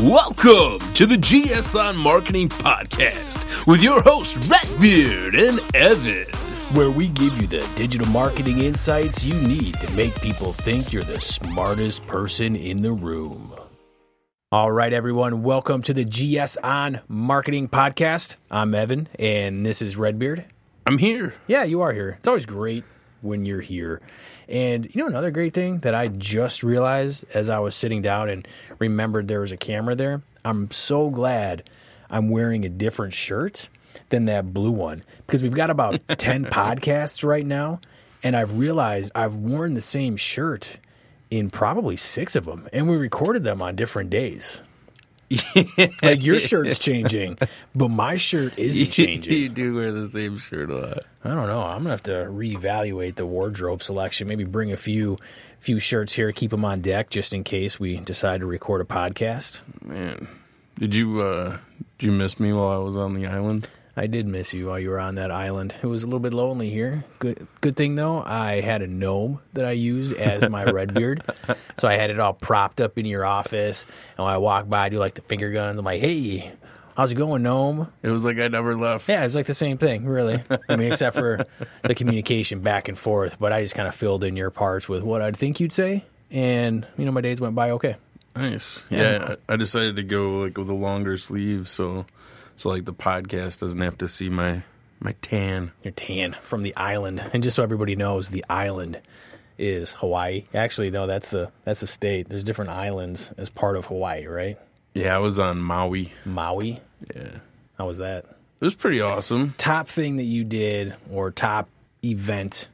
Welcome to the GS on Marketing Podcast with your hosts, Redbeard and Evan. where we give you the digital marketing insights you need to make people think you're the smartest person in the room. All right, everyone, welcome to the GS on Marketing Podcast. I'm Evan, and this is Redbeard. I'm here. Yeah, you are here. It's always great when you're here. And you know, another great thing that I just realized as I was sitting down and remembered there was a camera there. I'm so glad I'm wearing a different shirt than that blue one because we've got about 10 podcasts right now. And I've realized I've worn the same shirt in probably six of them, and we recorded them on different days. like your shirt's changing, but my shirt isn't changing. you do wear the same shirt a lot. I don't know. I'm gonna have to reevaluate the wardrobe selection. Maybe bring a few few shirts here, keep them on deck just in case we decide to record a podcast. Man, did you uh, did you miss me while I was on the island? I did miss you while you were on that island. It was a little bit lonely here. Good good thing though, I had a gnome that I used as my red beard. So I had it all propped up in your office. And when I walk by, I do like the finger guns. I'm like, hey, how's it going, gnome? It was like I never left. Yeah, it's like the same thing, really. I mean, except for the communication back and forth. But I just kind of filled in your parts with what I'd think you'd say, and you know, my days went by okay. Nice. Yeah. Yeah, I, I decided to go like with a longer sleeve, so so like the podcast doesn't have to see my my tan. You're tan from the island, and just so everybody knows, the island is Hawaii. Actually, no, that's the that's the state. There's different islands as part of Hawaii, right? Yeah, I was on Maui. Maui. Yeah, How was that? it was pretty awesome. Top thing that you did, or top event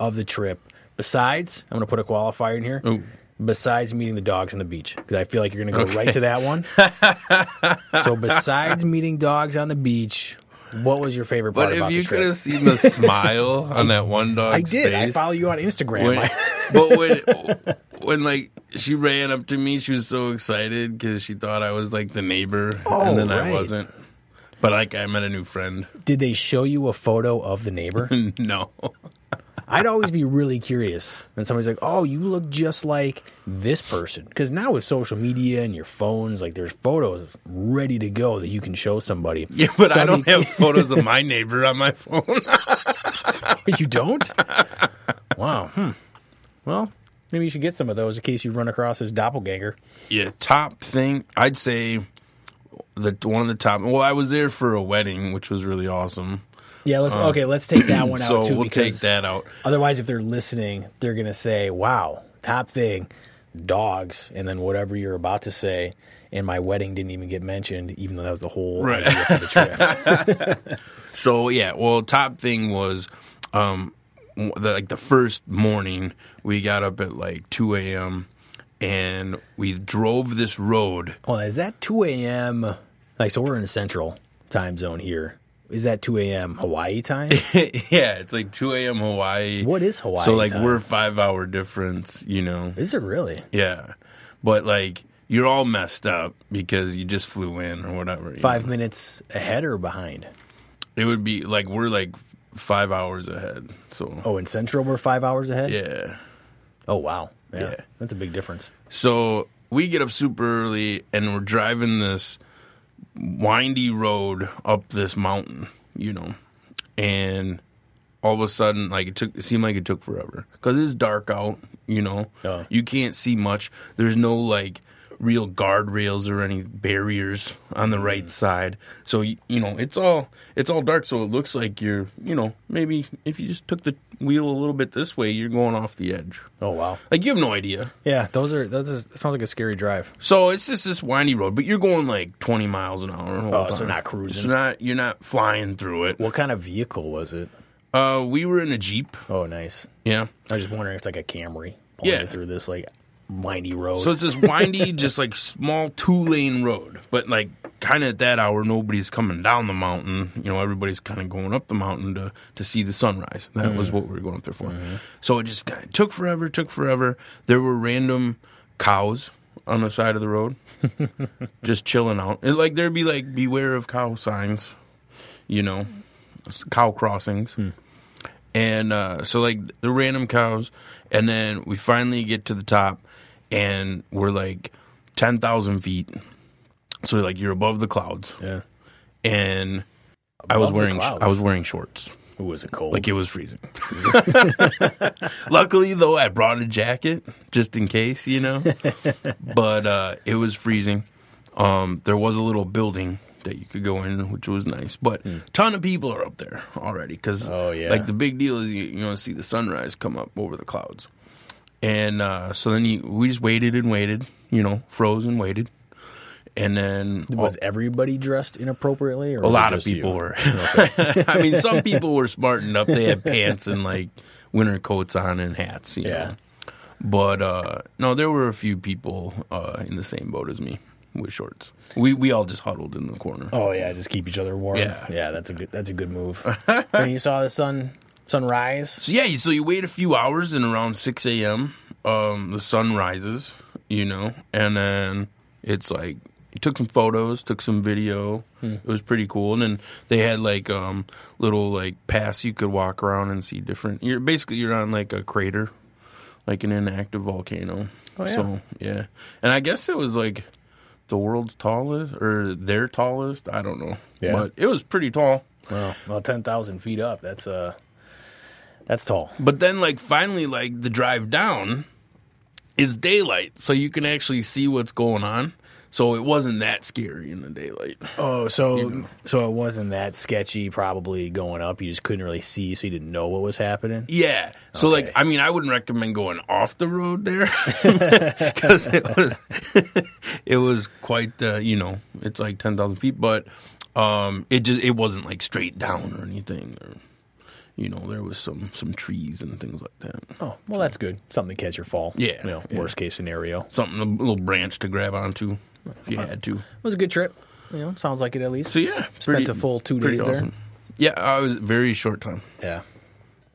of the trip, besides, I'm going to put a qualifier in here. Oh, besides meeting the dogs on the beach because I feel like you're going to go right to that one. so besides meeting dogs on the beach, what was your favorite part but if you could have seen the smile on that one dog, I did. I follow you on Instagram. when, but when when like she ran up to me, she was so excited because she thought I was like the neighbor, Oh, and then oh, right. I wasn't. But like I met a new friend. did they show you a photo of the neighbor? no, I'd always be really curious when somebody's like, "Oh, you look just like this person." Because now with social media and your phones, like there's photos ready to go that you can show somebody. yeah, but So I don't be- have photos of my neighbor on my phone. You don't? wow. Hmm. Well, maybe you should get some of those in case you run across his doppelganger. yeah, top thing I'd say the one of the top. Well, I was there for a wedding, which was really awesome. Yeah, let's okay. Let's take that one out Uh, So too. we'll take that out. Otherwise, if they're listening, they're gonna say, "Wow, top thing, dogs," and then whatever you're about to say. And my wedding didn't even get mentioned, even though that was the whole Right. idea for the trip. So yeah, well, top thing was, um, the, like the first morning we got up at like two a.m. and we drove this road. well, is that 2 a.m.? Like, so we're in Central time zone here. Is that 2 a.m. Hawaii time? yeah, it's like two a.m. Hawaii. what is Hawaii? So like time? we're five hour difference, you know. Is it really Yeah, but like you're all messed up because you just flew in or whatever. five know. minutes ahead or behind? It would be like we're like five hours ahead. So Oh, in Central we're five hours ahead. yeah. Oh wow. Yeah, Yeah. that's a big difference. So we get up super early and we're driving this windy road up this mountain, you know, and all of a sudden, like it took, it seemed like it took forever. Because it's dark out, you know, you can't see much. There's no like real guardrails or any barriers on the right side, so you know it's all it's all dark. So it looks like you're, you know, maybe if you just took the wheel a little bit this way, you're going off the edge. Oh wow. Like you have no idea. Yeah, those are that's a, sounds like a scary drive. So it's just this windy road, but you're going like 20 miles an hour. Oh, so not cruising. So not you're not flying through it. What kind of vehicle was it? Uh, we were in a jeep. Oh, nice. Yeah. I was just wondering if it's like a Camry pulling Yeah. through this like windy road. So it's this windy, just like small two lane road, but like kind of at that hour, nobody's coming down the mountain. You know, everybody's kind of going up the mountain to to see the sunrise. That mm-hmm. was what we were going up there for. Mm-hmm. So it just kinda took forever, took forever. There were random cows on the side of the road, just chilling out. And like there'd be like beware of cow signs, you know, cow crossings. Hmm. And uh, so, like, the random cows. And then we finally get to the top, and we're like 10,000 feet So like you're above the clouds, Yeah. and I was wearing. I was wearing shorts. It cold? Like it was freezing. Luckily, though, I brought a jacket just in case, you know. but uh, it was freezing. Um, there was a little building that you could go in, which was nice. But a ton of people are up there already because. Oh, yeah. like the big deal is you, you know see the sunrise come up over the clouds, and uh, so then you, we just waited and waited, you know, froze and waited, and then was everybody dressed inappropriately? Or a lot of people you? were. I mean, some people were smart enough; they had pants and like winter coats on and hats. You Yeah. know? But uh, no, there were a few people uh, in the same boat as me with shorts. We we all just huddled in the corner. Oh yeah, just keep each other warm. Yeah. yeah, that's a good that's a good move. when you saw the sun sunrise, So yeah, so you wait a few hours, and around six a.m., um, the sun rises. You know, and then it's like you took some photos, took some video. It was pretty cool, and then they had like um, little like paths you could walk around and see different. You're basically you're on like a crater, like an inactive volcano. Oh, yeah. So yeah, and I guess it was like the world's tallest or their tallest. I don't know, Yeah. but it was pretty tall. well, well, ten thousand feet up. That's uh, that's tall. But then, like, finally, like the drive down, it's daylight, so you can actually see what's going on. So it wasn't that scary in the daylight. Oh, so You know. so it wasn't that sketchy. Probably going up, you just couldn't really see, so you didn't know what was happening. Yeah. So, Okay. like, I mean, I wouldn't recommend going off the road there because it was it was quite, uh, you know, it's like ten thousand feet, but um, it just it wasn't like straight down or anything. Or, you know, there was some some trees and things like that. Oh, well, that's good. Something to catch your fall. Yeah, you know, yeah. worst case scenario. Something a little branch to grab onto if you had to. It was a good trip. You know, sounds like it at least. So yeah, spent a full two pretty days there. Yeah, I was very short time. Yeah.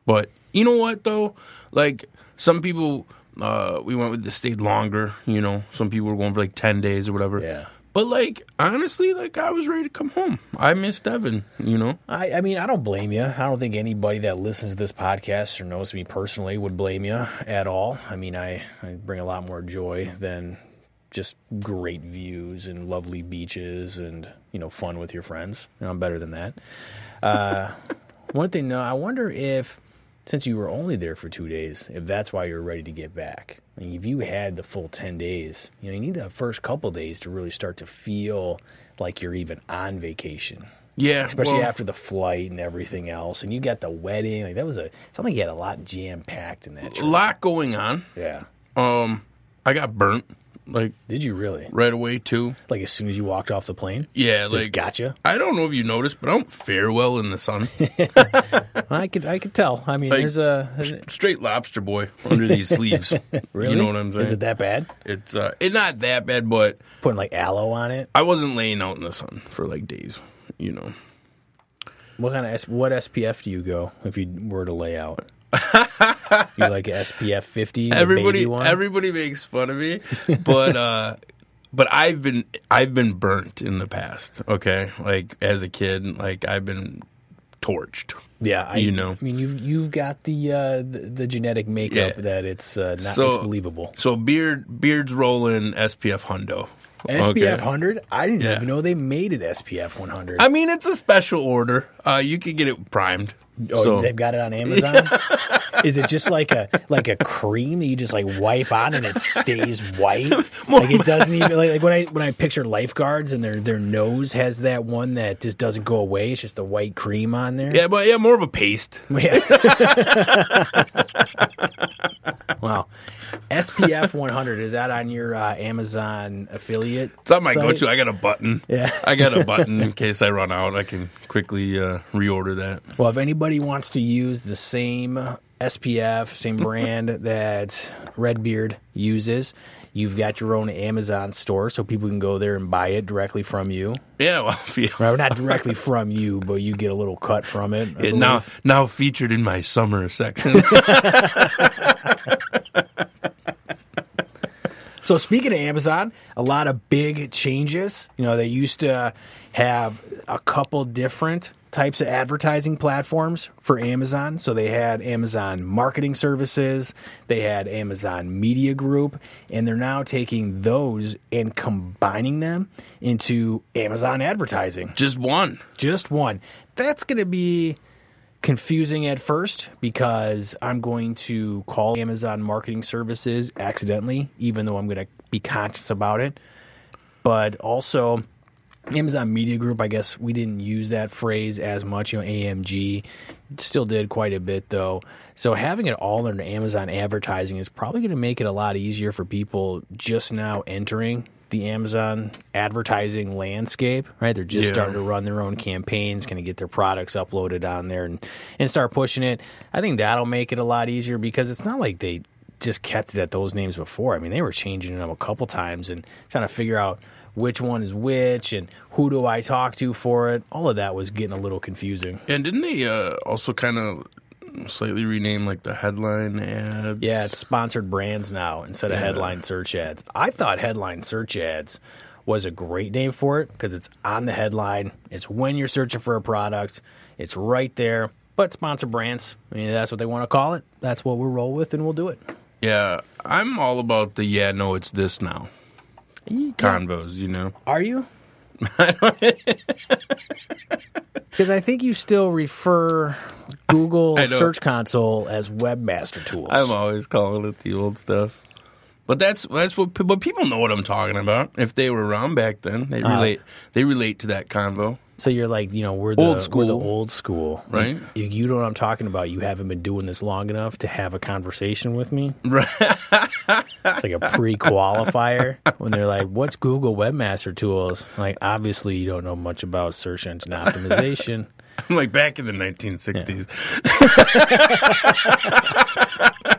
But you know what though? Like some people, uh, we went with the stayed longer. You know, some people were going for like ten days or whatever. Yeah. But like honestly, like I was ready to come home. I missed Evan. You know. I, I mean, I don't blame you. I don't think anybody that listens to this podcast or knows me personally would blame you at all. I mean, I, I bring a lot more joy than just great views and lovely beaches and, you know, fun with your friends. You know, I'm better than that. Uh, one thing, though, I wonder if, since you were only there for two days, if that's why you're ready to get back. I mean, if you had the full 10 days, you know, you need the first couple days to really start to feel like you're even on vacation Yeah. especially well, after the flight and everything else. And you got the wedding. Like that was a something like you had a lot jam packed in that. a lot going on. Yeah. Um, I got burnt like Did you really? right away too. Like as soon as you walked off the plane, Yeah, just like gotcha. I don't know if you noticed, but I don't fare well in the sun. I could I could tell. I mean, Like, there's a there's a- Straight lobster boy under these sleeves. really. You know what I'm saying? Is it that bad? It's uh, it's not that bad, but Putting like aloe on it. I wasn't laying out in the sun for like days. You know, What kind of S- what SPF do you go if you were to lay out? You like SPF 50? everybody everybody makes fun of me, but uh, but I've been I've been burnt in the past. Okay, like as a kid, like I've been torched. yeah, I, you know. I mean, you've you've got the uh, the, the genetic makeup Yeah. that it's uh, not So- it's believable. So beard beards rolling SPF hundo. SPF Okay. 100? I didn't Yeah. even know they made it SPF 100. I mean, it's a special order. Uh, you can get it primed. oh, so they've got it on Amazon. Is it just like a like a cream that you just like wipe on and it stays white? like it doesn't even like, like when I when I picture lifeguards and their their nose has that one that just doesn't go away. It's just a white cream on there. yeah, but yeah, more of a paste. Yeah. SPF 100 is that on your uh, Amazon affiliate? It's on my site? go-to. I got a button. Yeah. I got a button in case I run out. I can quickly uh, reorder that. Well, if anybody wants to use the same SPF, same brand that Redbeard uses, you've got your own Amazon store, so people can go there and buy it directly from you. Yeah, well, Well, not directly from you, but you get a little cut from it. It now now featured in my summer section. So speaking of Amazon, a lot of big changes. You know, they used to have a couple different types of advertising platforms for Amazon. So they had Amazon Marketing Services, they had Amazon Media Group, and they're now taking those and combining them into Amazon advertising. Just one. Just one. That's going to be confusing at first because I'm going to call Amazon Marketing Services accidentally, even though I'm going to be conscious about it. But also, Amazon Media Group, I guess we didn't use that phrase as much. You know, AMG still did quite a bit though. So having it all under Amazon advertising is probably going to make it a lot easier for people just now entering the Amazon advertising landscape, right? They're just Yeah. starting to run their own campaigns, going to get their products uploaded on there and, and start pushing it. I think that'll make it a lot easier because it's not like they just kept it at those names before. I mean, they were changing them a couple times and trying to figure out which one is which and who do I talk to for it. All of that was getting a little confusing. And didn't they uh, also kind of slightly rename like the headline ads? Yeah, it's sponsored brands now instead of Yeah. headline search ads. I thought headline search ads was a great name for it because it's on the headline. It's when you're searching for a product. It's right there. But sponsor brands, I mean, that's what they want to call it. That's what we'll roll with, and we'll do it. yeah. I'm all about the yeah, no, it's this now convos. You know, Are you? Because I think you still refer Google Search Console as webmaster tools. I'm always calling it the old stuff. But that's that's what but people know what I'm talking about. If they were around back then, they Uh-huh. relate they relate to that convo. So you're like, you know, we're the Old We're the school. old school, Right. You, you know what I'm talking about. You haven't been doing this long enough to have a conversation with me. Right. It's like a pre-qualifier when they're like, "What's Google Webmaster Tools?" Like, obviously, you don't know much about search engine optimization. I'm like back in the 1960s.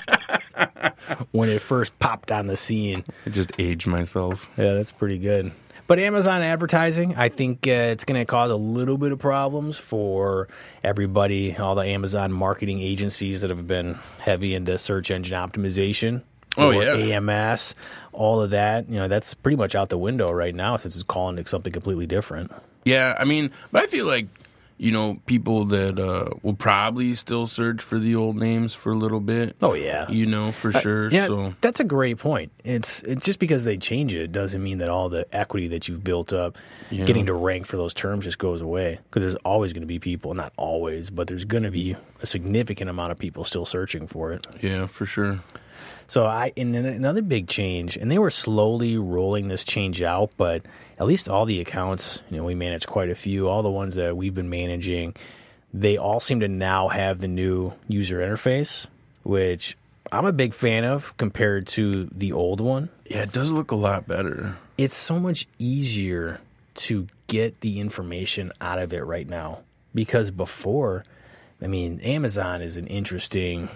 when it first popped on the scene, I just aged myself. yeah, that's pretty good. But Amazon advertising, I think uh, it's going to cause a little bit of problems for everybody, all the Amazon marketing agencies that have been heavy into search engine optimization. Oh, yeah. AMS, all of that, you know, that's pretty much out the window right now since it's calling it something completely different. Yeah, I mean, but I feel like you know people that uh, will probably still search for the old names for a little bit. Oh yeah, You know, for sure. Yeah, So that's a great point. It's it's just because they change it doesn't mean that all the equity that you've built up, Yeah. getting to rank for those terms, just goes away. Because there's always going to be people, not always, but there's going to be a significant amount of people still searching for it. yeah, for sure. So I and then another big change, and they were slowly rolling this change out, but at least all the accounts, you know, we manage quite a few. All the ones that we've been managing, they all seem to now have the new user interface, which I'm a big fan of compared to the old one. Yeah, it does look a lot better. It's so much easier to get the information out of it right now because before, I mean, Amazon is an interesting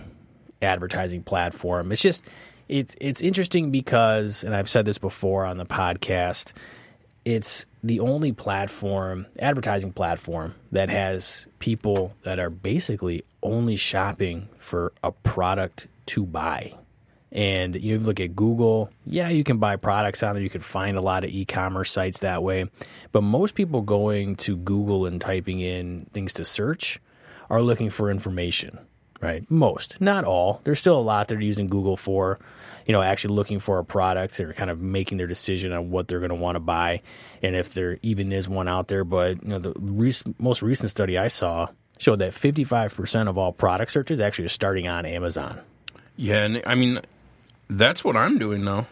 advertising platform. It's just it's it's interesting because and I've said this before on the podcast, it's the only platform, advertising platform that has people that are basically only shopping for a product to buy. And you look at Google, yeah, you can buy products on there. You can find a lot of e commerce sites that way. But most people going to Google and typing in things to search are looking for information, right? Most, not all. There's still a lot they're using Google for, you know, actually looking for a product or kind of making their decision on what they're going to want to buy and if there even is one out there. But, you know, the most recent study I saw showed that 55% of all product searches actually are starting on Amazon. Yeah, and I mean, that's what I'm doing now.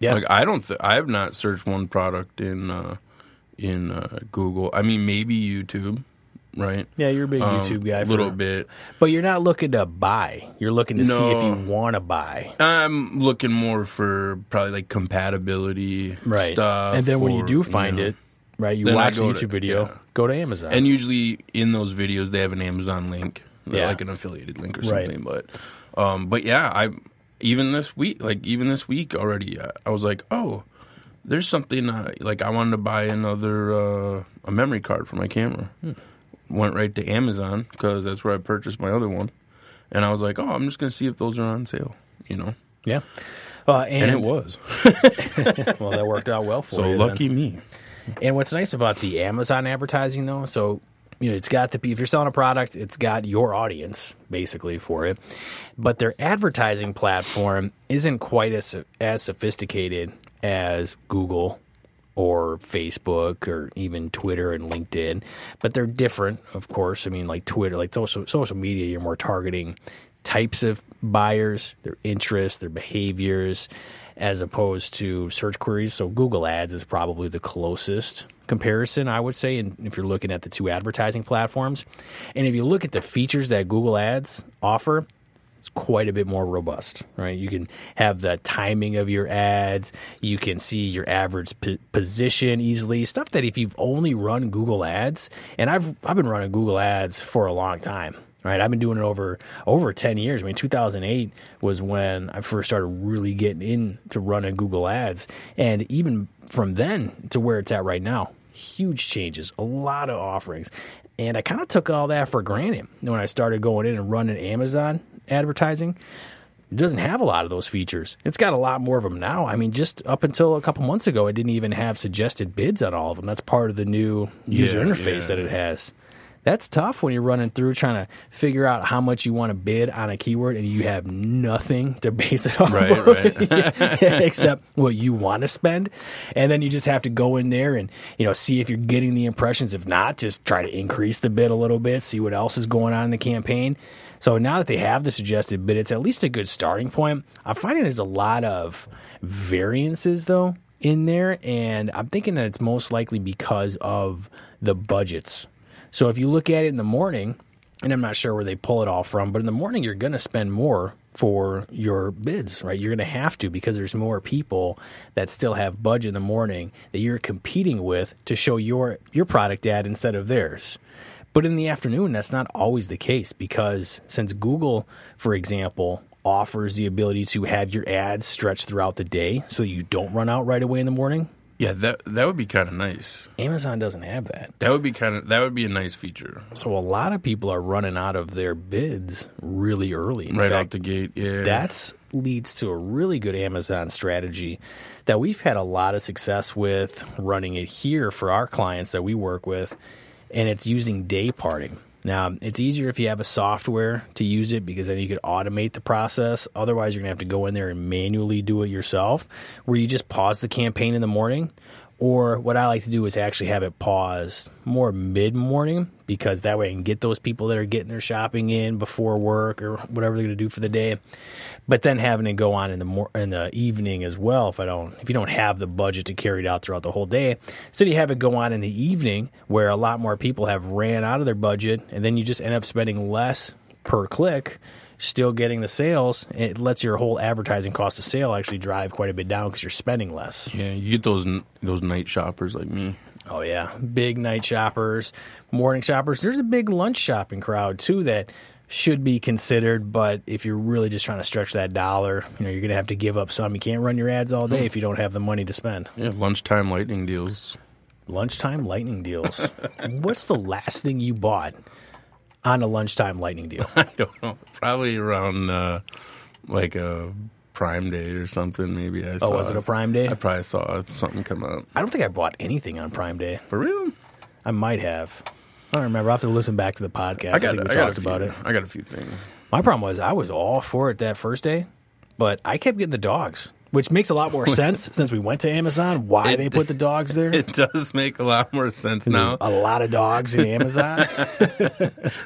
Yeah. Like I don't, th- I have not searched one product in uh, in uh, Google. I mean, maybe YouTube, right? Yeah, you're a big Um, YouTube guy. A little bit. But you're not looking to buy. You're looking to see if you want to buy. I'm looking more for probably like compatibility stuff. and then when you do find know. it, right, you watch the YouTube to- video, yeah. go to Amazon. And usually in those videos they have an Amazon link, Yeah. like an affiliated link or Right. something. But, um, but yeah, I even this week, like even this week already, I, I was like, oh, there's something uh, like I wanted to buy another uh, a memory card for my camera. Hmm. Went right to Amazon because that's where I purchased my other one, and I was like, oh, I'm just gonna see if those are on sale. You know, yeah. Uh, and, and, it was. well, that worked out well for me. So you. then. lucky me. And what's nice about the Amazon advertising, though, so you know, it's got the if you're selling a product, it's got your audience basically for it, but their advertising platform isn't quite as as sophisticated as Google or Facebook or even Twitter and LinkedIn, but they're different, of course. I mean, like Twitter, like social social media, you're more targeting types of buyers, their interests, their behaviors, as opposed to search queries. So Google Ads is probably the closest comparison, I would say, and if you're looking at the two advertising platforms. And if you look at the features that Google Ads offer, it's quite a bit more robust, right? You can have the timing of your ads. You can see your average p- position easily. Stuff that if you've only run Google Ads, and I've I've been running Google Ads for a long time, right? I've been doing it over over ten years. I mean, 2008 was when I first started really getting into running Google Ads, and even from then to where it's at right now, huge changes, a lot of offerings. And I kind of took all that for granted when I started going in and running Amazon advertising. It doesn't have a lot of those features. It's got a lot more of them now. I mean, just up until a couple months ago, it didn't even have suggested bids on all of them. That's part of the new user Yeah, interface yeah. that it has. That's tough when you're running through trying to figure out how much you want to bid on a keyword and you have nothing to base it off Right, right. except what you want to spend. And then you just have to go in there and, you know, see if you're getting the impressions. If not, just try to increase the bid a little bit, see what else is going on in the campaign. So now that they have the suggested bid, it's at least a good starting point. I'm finding there's a lot of variances though in there, and I'm thinking that it's most likely because of the budgets. So if you look at it in the morning, and I'm not sure where they pull it all from, but in the morning you're going to spend more for your bids, right? You're going to have to because there's more people that still have budget in the morning that you're competing with to show your your product ad instead of theirs. But in the afternoon, that's not always the case because since Google, for example, offers the ability to have your ads stretch throughout the day so you don't run out right away in the morning, Yeah, that that would be kind of nice. Amazon doesn't have that. That would be kind of that would be a nice feature So a lot of people are running out of their bids really early. In right fact, out the gate. Yeah, That's leads to a really good Amazon strategy that we've had a lot of success with running it here for our clients that we work with, and it's using day parting. Now, it's easier if you have a software to use it because then you could automate the process. Otherwise, you're going to have to go in there and manually do it yourself, where you just pause the campaign in the morning. Or what I like to do is actually have it paused more mid morning because that way I can get those people that are getting their shopping in before work or whatever they're going to do for the day. But then having it go on in the mor- in the evening as well if I don't if you don't have the budget to carry it out throughout the whole day. So you have it go on in the evening where a lot more people have ran out of their budget and then you just end up spending less per click still getting the sales, it lets your whole advertising cost of sale actually drive quite a bit down because you're spending less. yeah. You get those those night shoppers like me. Oh yeah, big night shoppers, morning shoppers. There's a big lunch shopping crowd too that should be considered. But if you're really just trying to stretch that dollar, you know you're gonna have to give up some. You can't run your ads all day if you don't have the money to spend. Yeah, lunchtime lightning deals. Lunchtime lightning deals. What's the last thing you bought on a lunchtime lightning deal? I don't know. Probably around uh, like a Prime Day or something. Maybe I. Oh, was it a Prime Day? I probably saw something come out. I don't think I bought anything on Prime Day. For real? I might have. I don't remember. I'll have to listen back to the podcast. I got. think we I talked few, about it. I got a few things. My problem was I was all for it that first day, but I kept getting the dogs, which makes a lot more sense since we went to Amazon. Why It- they put the dogs there? It does make a lot more sense now. a lot of dogs in Amazon.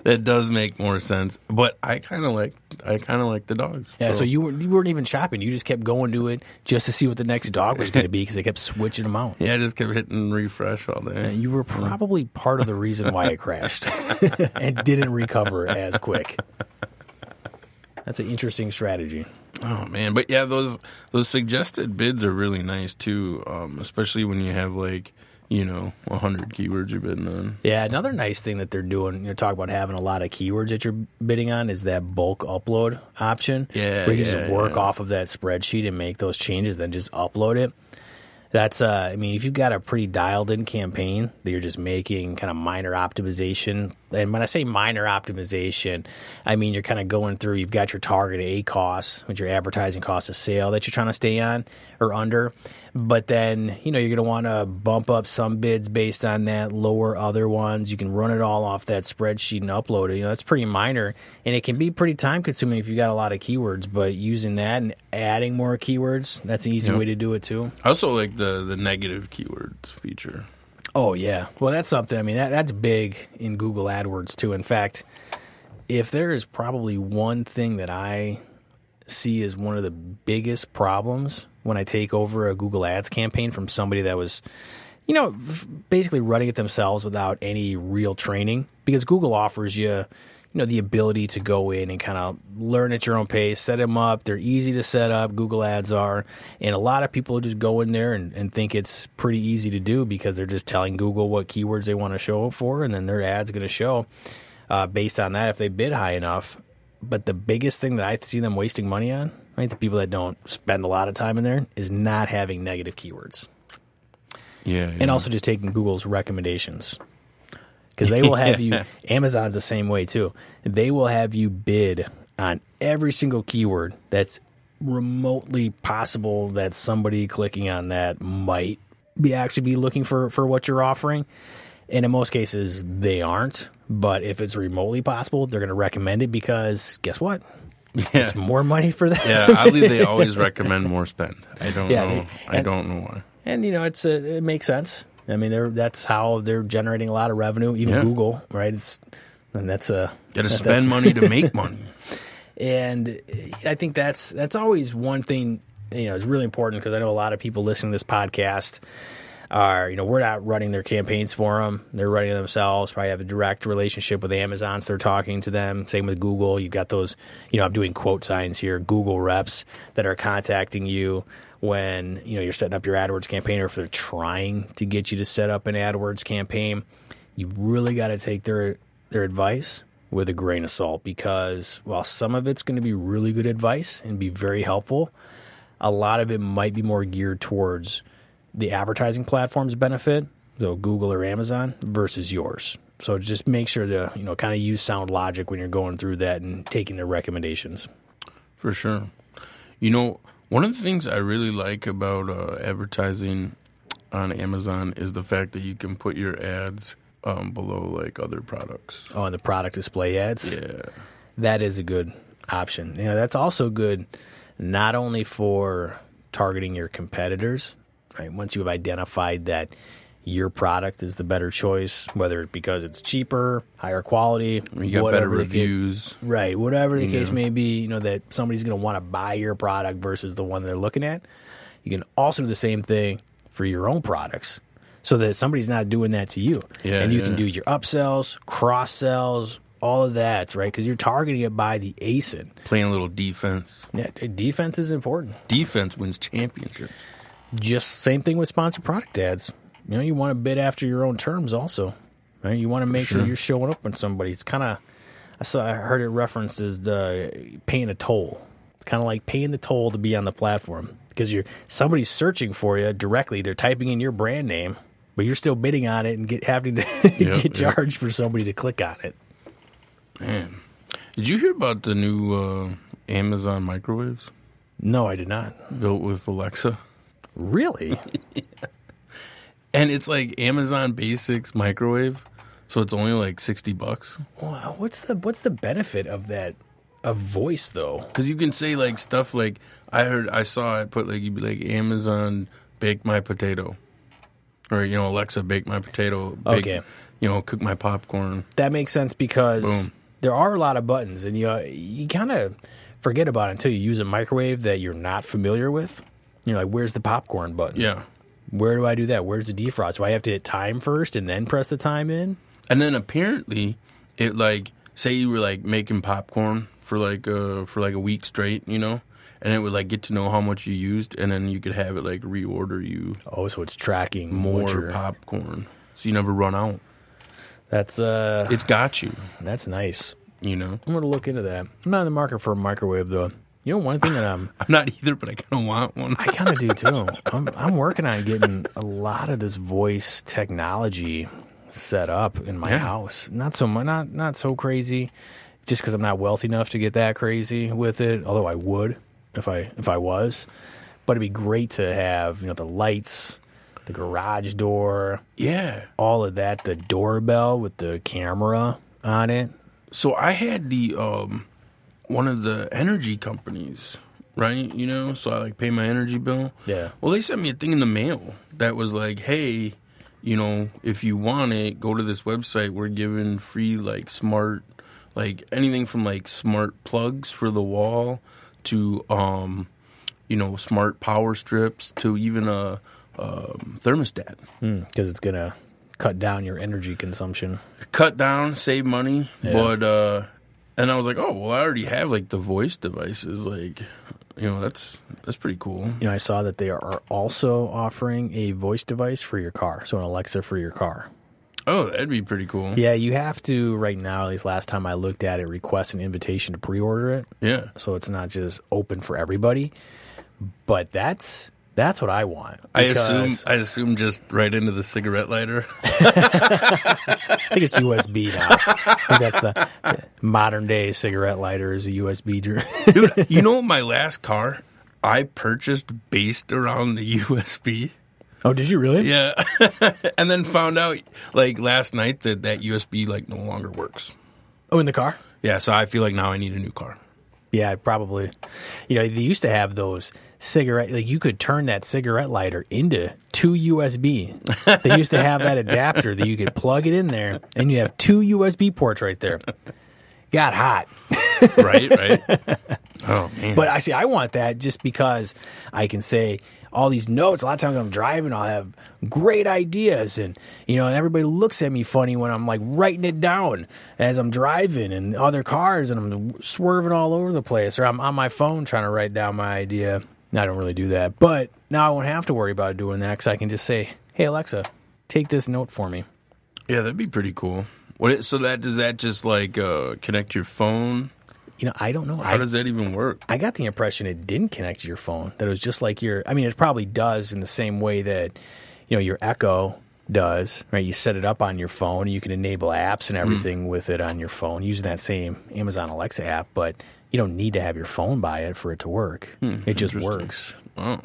That does make more sense. But I kind of like. I kind of like the dogs. yeah, so you weren't you weren't even shopping. You just kept going to it just to see what the next dog was going to be because they kept switching them out. Yeah, I just kept hitting refresh all day. And you were probably part of the reason why it crashed and didn't recover as quick. That's an interesting strategy. Oh man, but yeah, those those suggested bids are really nice too, um, especially when you have like you know hundred keywords you're bidding on. Yeah, another nice thing that they're doing, you know, talk about having a lot of keywords that you're bidding on is that bulk upload option. Yeah, Where you yeah, just work yeah. off of that spreadsheet and make those changes, then just upload it. That's, uh, I mean, if you've got a pretty dialed in campaign that you're just making kind of minor optimization, and when I say minor optimization, I mean you're kind of going through, you've got your target ACoS, which your advertising cost of sale that you're trying to stay on or under. But then, you know, you're going to want to bump up some bids based on that, lower other ones. You can run it all off that spreadsheet and upload it. You know, that's pretty minor. And it can be pretty time consuming if you've got a lot of keywords, but using that and adding more keywords, that's an easy Yep. way to do it too. I also like the the negative keywords feature. Oh yeah, well that's something. I mean that that's big in Google AdWords too. In fact, if there is probably one thing that I see as one of the biggest problems when I take over a Google Ads campaign from somebody that was, you know, basically running it themselves without any real training, because Google offers you, you know, the ability to go in and kind of learn at your own pace, set them up. They're easy to set up. Google Ads are, and a lot of people just go in there and, and think it's pretty easy to do because they're just telling Google what keywords they want to show for, and then their ad's going to show uh, based on that if they bid high enough. But the biggest thing that I see them wasting money on, right, the people that don't spend a lot of time in there, is not having negative keywords Yeah, and also just taking Google's recommendations. Because they will have you, Amazon's the same way too. They will have you bid on every single keyword that's remotely possible that somebody clicking on that might be actually be looking for, for what you're offering. And in most cases, they aren't. But if it's remotely possible, they're going to recommend it because guess what? Yeah. It's more money for them. yeah, oddly, they always recommend more spend. I don't Yeah, know. they- I and- don't know why. And you know, it's a, it makes sense. I mean, they're that's how they're generating a lot of revenue. Even Yeah. Google, right? It's and that's a Got to that- spend money to make money. And I think that's that's always one thing. You know, is really important because I know a lot of people listening to this podcast are you know we're not running their campaigns for them. They're running themselves. Probably have a direct relationship with Amazon, so they're talking to them. Same with Google. You've got those. You know, I'm doing quote signs here. Google reps that are contacting you when you know you're setting up your AdWords campaign, or if they're trying to get you to set up an AdWords campaign. You've really got to take their their advice with a grain of salt because while some of it's going to be really good advice and be very helpful, a lot of it might be more geared towards the advertising platform's benefit, so Google or Amazon, versus yours. So just make sure to you know kind of use sound logic when you're going through that and taking their recommendations. For sure. You know, one of the things I really like about uh, advertising on Amazon is the fact that you can put your ads um, below like other products. Oh, and the product display ads. Yeah. that is a good option. You know, that's also good not only for targeting your competitors, right? Once you have identified that your product is the better choice, whether it's because it's cheaper, higher quality, You got better reviews. right? Whatever the case Yeah. may be, you know that somebody's going to want to buy your product versus the one they're looking at. You can also do the same thing for your own products, so that somebody's not doing that to you, Yeah, and you yeah. can do your upsells, cross sells, all of that, right? Because you're targeting it by the ASIN. Playing a little defense. Yeah, defense is important. Defense wins championships. Just same thing with sponsored product ads. You know, you want to bid after your own terms, also. Right? You want to make sure. sure. you're showing up when somebody. It's kind of, I saw, I heard it referenced as the paying a toll. Kind of like paying the toll to be on the platform because you're somebody's searching for you directly. They're typing in your brand name, but you're still bidding on it and get having to Yep, get yep. charged for somebody to click on it. Man. Did you hear about the new uh, Amazon microwaves No, I did not. built with Alexa? Really? And it's like Amazon Basics microwave, so it's only like 60 bucks. wow, what's the what's the benefit of that? Of voice though. Because you can say like stuff like I heard, I saw it put like you'd be like Amazon bake my potato, or you know Alexa bake my potato. Bake, Okay. You know cook my popcorn. that makes sense because Boom. there are a lot of buttons, and you you kind of forget about it until you use a microwave that you're not familiar with. You're like, "Where's the popcorn button? Yeah. Where do I do that? Where's the defrost? Do I have to hit time first and then press the time in?" And then apparently it like say you were like making popcorn for like uh for like a week straight, you know, and it would like get to know how much you used, and then you could have it like reorder you Oh, so it's tracking more popcorn, so you never run out. That's uh, It's got you, that's nice. you know. I'm gonna look into that. I'm not in the market for a microwave though. You know, one thing that I'm I'm not either, but I kind of want one. I kind of do too. I'm I'm working on getting a lot of this voice technology set up in my Yeah. house. Not so not not so crazy, just because I'm not wealthy enough to get that crazy with it. Although I would if I if I was. But it'd be great to have you know the lights, the garage door, yeah. all of that, the doorbell with the camera on it. So I had the um one of the energy companies, right? You know, so I like pay my energy bill. Yeah. Well, they sent me a thing in the mail that was like, "Hey, you know, if you want it, go to this website. We're giving free like smart like anything from like smart plugs for the wall to um you know, smart power strips to even a um, thermostat. Because it's gonna cut down your energy consumption. cut down, save money. Yeah. But uh and I was like, oh well, I already have like the voice devices. Like, you know, that's that's pretty cool. You know, I saw that they are also offering a voice device for your car, so an Alexa for your car. Oh, that'd be pretty cool. Yeah, you have to right now. At least last time I looked at it, request an invitation to pre-order it, Yeah. so it's not just open for everybody. But that's that's what I want. I assume I assume just right into the cigarette lighter. I think it's USB now. I think that's the modern day cigarette lighter is a USB. dr- Dude, you know my last car I purchased based around the USB. oh, did you really? Yeah. and then found out like last night that that USB like no longer works. Oh, in the car. Yeah, so I feel like now I need a new car. Yeah, probably. You know, they used to have those cigarette like you could turn that cigarette lighter into two USB. they used to have that adapter that you could plug it in there and you have two USB ports right there. Got hot. Right, right. oh man. But I see I want that just because I can say all these notes. A lot of times when I'm driving, I'll have great ideas, and you know, everybody looks at me funny when I'm like writing it down as I'm driving and other cars, and I'm swerving all over the place, or I'm on my phone trying to write down my idea. I don't really do that, but now I won't have to worry about doing that because I can just say, "Hey Alexa, take this note for me." Yeah, that'd be pretty cool. What? It, so that does that just like uh, connect your phone? You know, I don't know. How I, does that even work? I got the impression it didn't connect to your phone. That it was just like your. I mean, it probably does in the same way that you know your Echo does. Right? You set it up on your phone. You can enable apps and hmm. everything with it on your phone using that same Amazon Alexa app. But you don't need to have your phone by it for it to work. Hmm, it just works. Oh,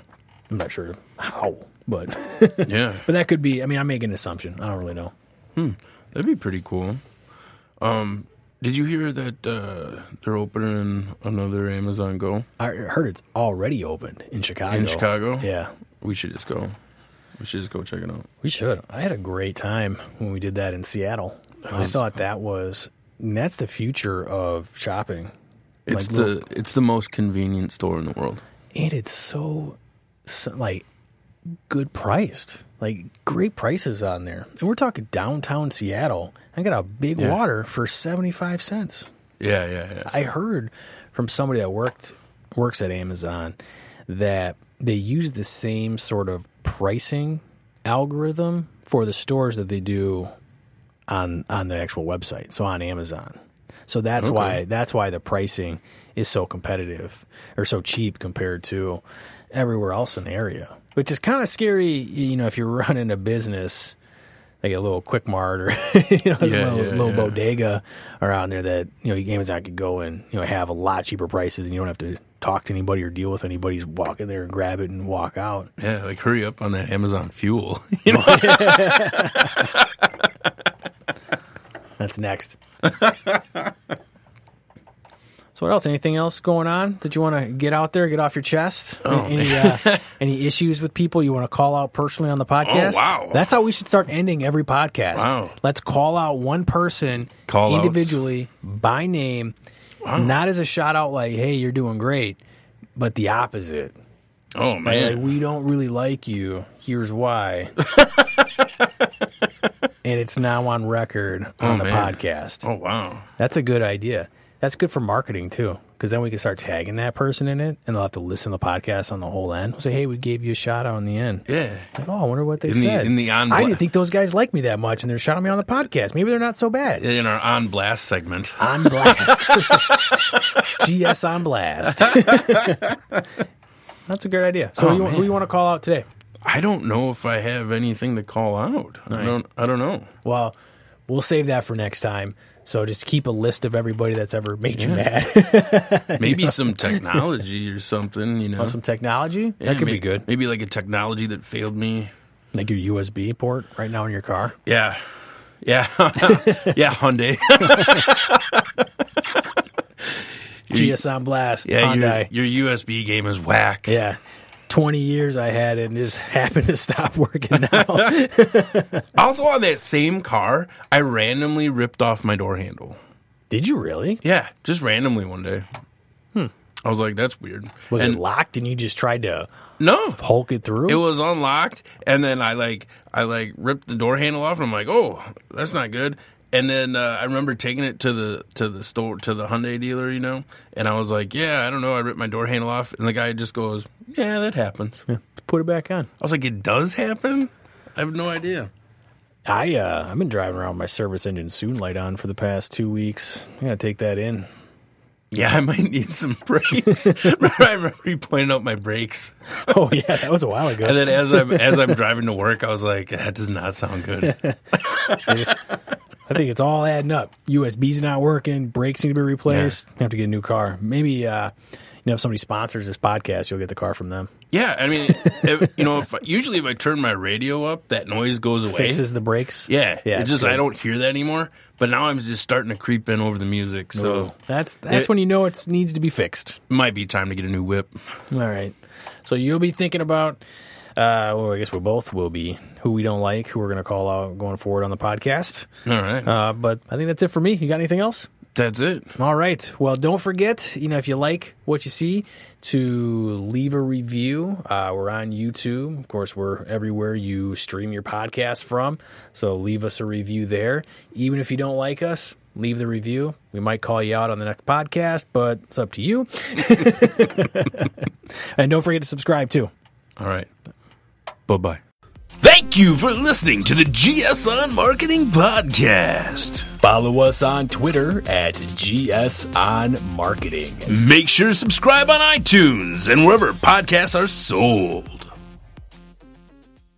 I'm not sure how, but yeah, but that could be. I mean, I'm making an assumption. I don't really know. Hmm, that'd be pretty cool. Um, did you hear that uh, they're opening another Amazon Go I heard it's already opened in Chicago. in Chicago? Yeah. we should just go. We should just go check it out. We should. I had a great time when we did that in Seattle. I thought that was that's the future of shopping. It's Like the little- it's the most convenient store in the world. and it's so, so like good priced. Like great prices on there. And we're talking downtown Seattle. I got a big Yeah. water for 75 cents. Yeah, yeah, yeah. I heard from somebody that worked works at Amazon that they use the same sort of pricing algorithm for the stores that they do on on the actual website, so on Amazon. So that's Okay. why that's why the pricing is so competitive or so cheap compared to everywhere else in the area. Which is kind of scary, you know, if you're running a business like a little quick mart or you know, a Yeah, little, yeah, little yeah. bodega around there that you know Amazon could go and you know have a lot cheaper prices and you don't have to talk to anybody or deal with anybody. Just walk in there and grab it and walk out. Yeah, like hurry up on that Amazon fuel. you know? That's next. So what else? Anything else going on that you want to get out there, get off your chest? Oh, any uh, any issues with people you want to call out personally on the podcast? Oh, wow. That's how we should start ending every podcast. Wow. Let's call out one person Call outs. individually by name, not as a shout out like, "Hey, you're doing great," but the opposite. oh Like, man, we don't really like you. Here's why. and it's now on record on Oh, the man. podcast. oh wow. That's a good idea. That's good for marketing too, because then we can start tagging that person in it, and they'll have to listen to the podcast on the whole end. We'll say, "Hey, we gave you a shout out on the end." Yeah. Like, oh, I wonder what they In the- said. in the on- I didn't think those guys liked me that much, and they're shouting me on the podcast. Maybe they're not so bad. In our on blast segment. On blast. GS on blast. That's a good idea. So, Oh, you, who you want to call out today? I don't know if I have anything to call out. I don't. I don't know. Well, we'll save that for next time. So just keep a list of everybody that's ever made you Yeah. mad. Maybe some technology or something. You oh, know, Want some technology? Yeah, that could may- be good. Maybe like a technology that failed me. Like your USB port right now in your car. Yeah, yeah, yeah. Hyundai. GS on blast. Yeah, your, your USB game is whack. Yeah. 20 years I had it and just happened to stop working now. Also, on that same car, I randomly ripped off my door handle. Did you really? Yeah, just randomly one day. I was like, "That's weird." Hmm. Was and it locked and you just tried to no, Hulk it through? it was unlocked, and then I like I like ripped the door handle off, and I'm like, "Oh, that's not good." And then uh, I remember taking it to the to the store to the Hyundai dealer, you know, and I was like, "Yeah, I don't know, I ripped my door handle off," and the guy just goes, "Yeah, that happens." Yeah, Put it back on. I was like, "It does happen." I have no idea. I uh, I've been driving around with my service engine soon light on for the past two weeks. I gotta take that in. Yeah, I might need some brakes. I remember you pointed out my brakes. Oh yeah, that was a while ago. And then as I'm as I'm driving to work, I was like, that does not sound good. Just- I think it's all adding up. USB's not working. Brakes need to be replaced. Have to get a new car. Maybe uh, you know if somebody sponsors this podcast, you'll get the car from them. Yeah, I mean, if, you know, if usually if I turn my radio up, that noise goes away. Fixes the brakes. Yeah, Yeah, It it's just good. I don't hear that anymore. But now I'm just starting to creep in over the music, so That's that's It- when you know it needs to be fixed. might be time to get a new whip. All right. So you'll be thinking about. Uh, well, I guess we both will be who we don't like, who we're going to call out going forward on the podcast. All right, Uh, but I think that's it for me. You got anything else? that's it. All right. Well, don't forget, you know, if you like what you see, to leave a review. Uh, we're on YouTube. Of course, we're everywhere you stream your podcast from. So leave us a review there. Even if you don't like us, leave the review. We might call you out on the next podcast, but it's up to you. and don't forget to subscribe too. All right, bye bye. Thank you for listening to the GSN Marketing Podcast. Follow us on Twitter at GSN Marketing. Make sure to subscribe on iTunes and wherever podcasts are sold.